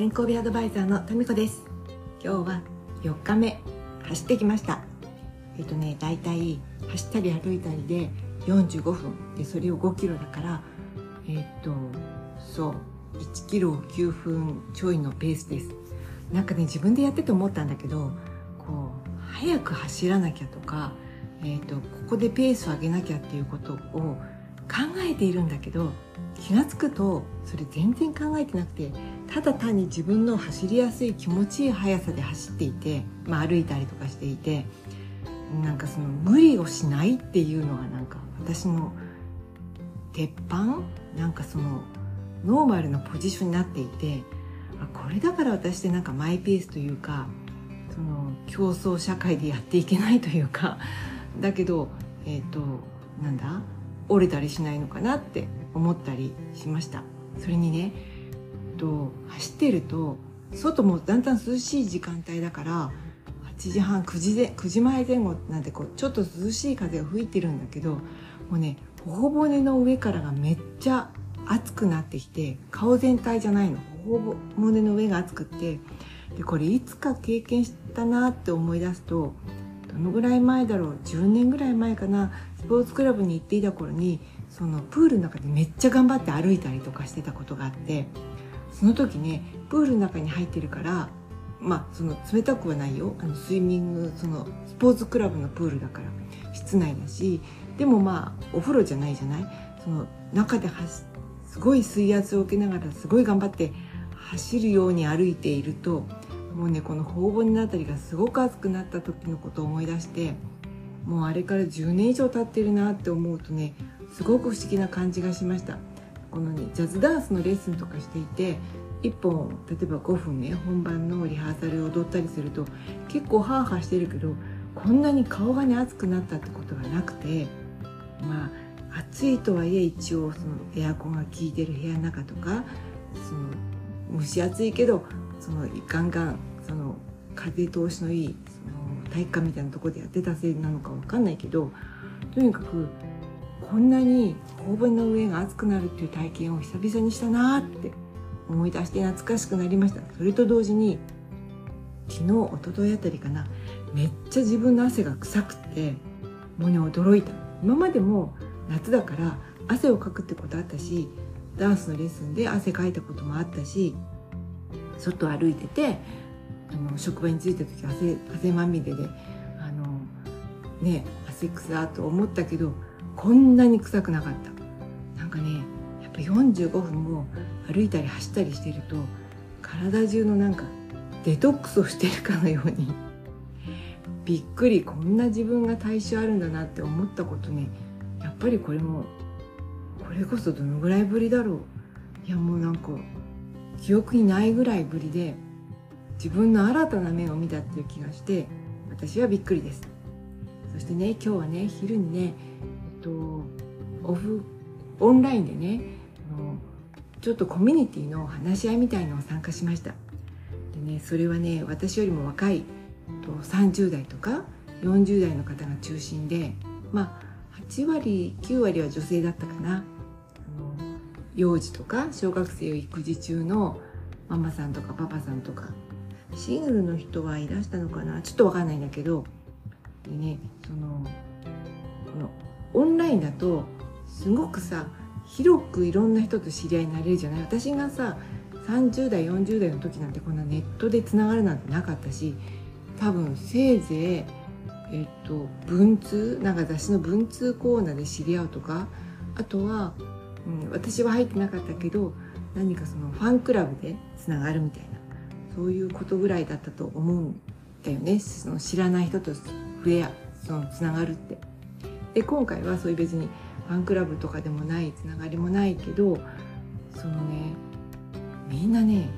健康美アドバイザーのタミコです。今日は4日目。走ってきました。えっとねだいたい走ったり歩いたりで45分。でそれを5キロだからえっとそう1キロ9分ちょいのペースです。なんかね自分でやってて思ったんだけどこう早く走らなきゃとか、えっとここでペースを上げなきゃっていうことを考えているんだけど気が付くとそれ全然考えてなくてただ単に自分の走りやすい気持ちいい速さで走っていて、まあ、歩いたりとかしていてなんかその無理をしないっていうのがなんか私の鉄板？なんかそのノーマルなポジションになっていてこれだから私ってなんかマイペースというかその競争社会でやっていけないというか だけどえっ、ー、となんだ？折れたりしないのかなって思ったりしました。それにねと走ってると外もだんだん涼しい時間帯だから8時半9時で9時前前後なんてこうちょっと涼しい風が吹いてるんだけどもうね頬骨の上からがめっちゃ熱くなってきて顔全体じゃないの。頬骨の上が熱くってでこれいつか経験したなって思い出すとどのぐらい前だろう？10年ぐらい前かな？スポーツクラブに行っていた頃にそのプールの中でめっちゃ頑張って歩いたりとかしてたことがあってその時ねプールの中に入ってるからまあその冷たくはないよ。あのスイミングそのスポーツクラブのプールだから室内だし。でもまあお風呂じゃないじゃない？その中ですごい水圧を受けながらすごい頑張って走るように歩いているともうねこの頬骨の辺りがすごく熱くなった時のことを思い出してもうあれから10年以上経ってるなって思うとねすごく不思議な感じがしました。このねジャズダンスのレッスンとかしていて1本例えば5分ね本番のリハーサルを踊ったりすると結構ハーハーしてるけどこんなに顔がね熱くなったってことがなくてまあ暑いとはいえ一応そのエアコンが効いてる部屋の中とかその蒸し暑いけどそのガンガンその風通しのいいその体育館みたいなとこでやってたせいなのかわかんないけどとにかくこんなに頬骨の上が熱くなるっていう体験を久々にしたなって思い出して懐かしくなりました。それと同時に昨日一昨日あたりかなめっちゃ自分の汗が臭くてもうね驚いた。今までも夏だから汗をかくってことあったしダンスのレッスンで汗かいたこともあったし外歩いててあの職場に着いた時汗汗まみれであのね汗臭と思ったけどこんなに臭くなかった。なんかねやっぱ45分も歩いたり走ったりしてると体中のなんかデトックスをしてるかのようにびっくりこんな自分が体臭あるんだなって思ったことね。やっぱりこれもこれこそどのぐらいぶりだろう。いやもうなんか記憶にないぐらいぶりで自分の新たな面を見たっていう気がして私はびっくりです。そしてね今日はね昼にねオフオンラインでねあのちょっとコミュニティの話し合いみたいのを参加しました。でねそれはね私よりも若いと30代とか40代の方が中心でまあ8割9割は女性だったかな。幼児とか小学生を育児中のママさんとかパパさんとかシングルの人はいらしたのかな。ちょっと分かんないんだけど。でねそのこのオンラインだとすごくさ広くいろんな人と知り合いになれるじゃない？私がさ30代40代の時なんてこんなネットでつながるなんてなかったし多分せいぜいえっと文通なんか雑誌の文通コーナーで知り合うとかあとは、うん、私は入ってなかったけど何かそのファンクラブでつながるみたいなそういうことぐらいだったと思うんだよねその知らない人と触れ合そのつながるって。で今回はそういう別にファンクラブとかでもないつながりもないけどそのねみんなね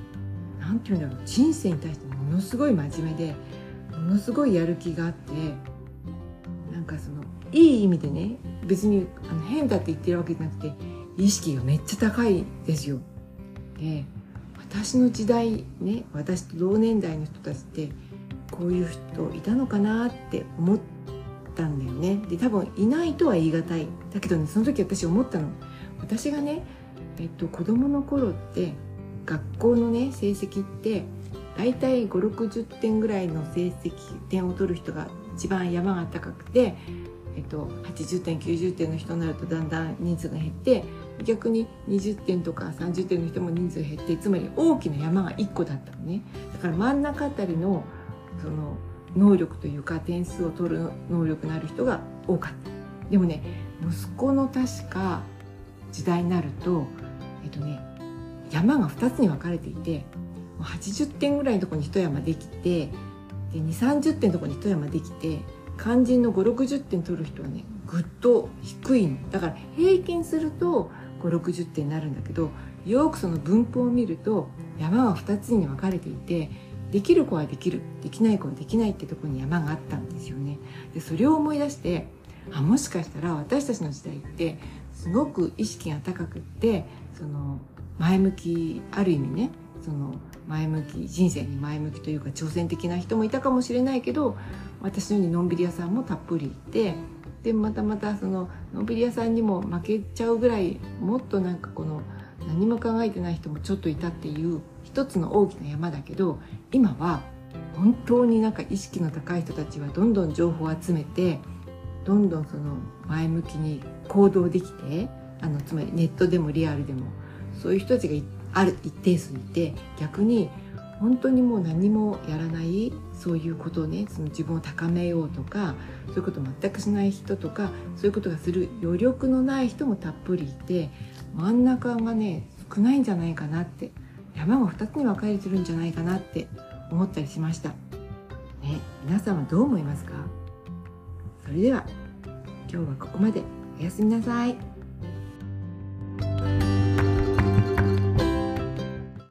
何て言うんだろう人生に対してものすごい真面目でものすごいやる気があってなんかそのいい意味でね別にあの変だって言ってるわけじゃなくて意識がめっちゃ高いですよ。で私の時代ね私と同年代の人たちってこういう人いたのかなって思ってったんだよね。で多分いないとは言い難い。だけどねその時私思ったの。私がね、えっと、子供の頃って学校のね成績って大体560点ぐらいの成績点を取る人が一番山が高くて、えっと、80点90点の人になるとだんだん人数が減って逆に20点とか30点の人も人数減ってつまり大きな山が1個だったのね。だから真ん中あたりのその能力というか点数を取る能力のある人が多かった。でもね息子の確か時代になるとえっとね山が2つに分かれていて80点ぐらいのところに一山できてで2 3 0点のところに一山できて肝心の560点取る人はねぐっと低いの。だから平均すると560点になるんだけどよくその分布を見ると山が2つに分かれていてできる子はできるできない子はできないってとこに山があったんですよね。でそれを思い出してあもしかしたら私たちの時代ってすごく意識が高くってその前向きある意味ねその前向き人生に前向きというか挑戦的な人もいたかもしれないけど私のようにのんびり屋さんもたっぷりいてでまたまたそののんびり屋さんにも負けちゃうぐらいもっとなんかこの何も考えてない人もちょっといたっていう一つの大きな山だけど今は本当になんか意識の高い人たちはどんどん情報を集めてどんどんその前向きに行動できてあのつまりネットでもリアルでもそういう人たちがある一定数いて逆に本当にもう何もやらないそういうことをねその自分を高めようとかそういうことを全くしない人とかそういうことがする余力のない人もたっぷりいて真ん中がね少ないんじゃないかなって山が2つに分かれてるんじゃないかなって思ったりしました。ね、皆さんはどう思いますか？それでは今日はここまでおやすみなさい。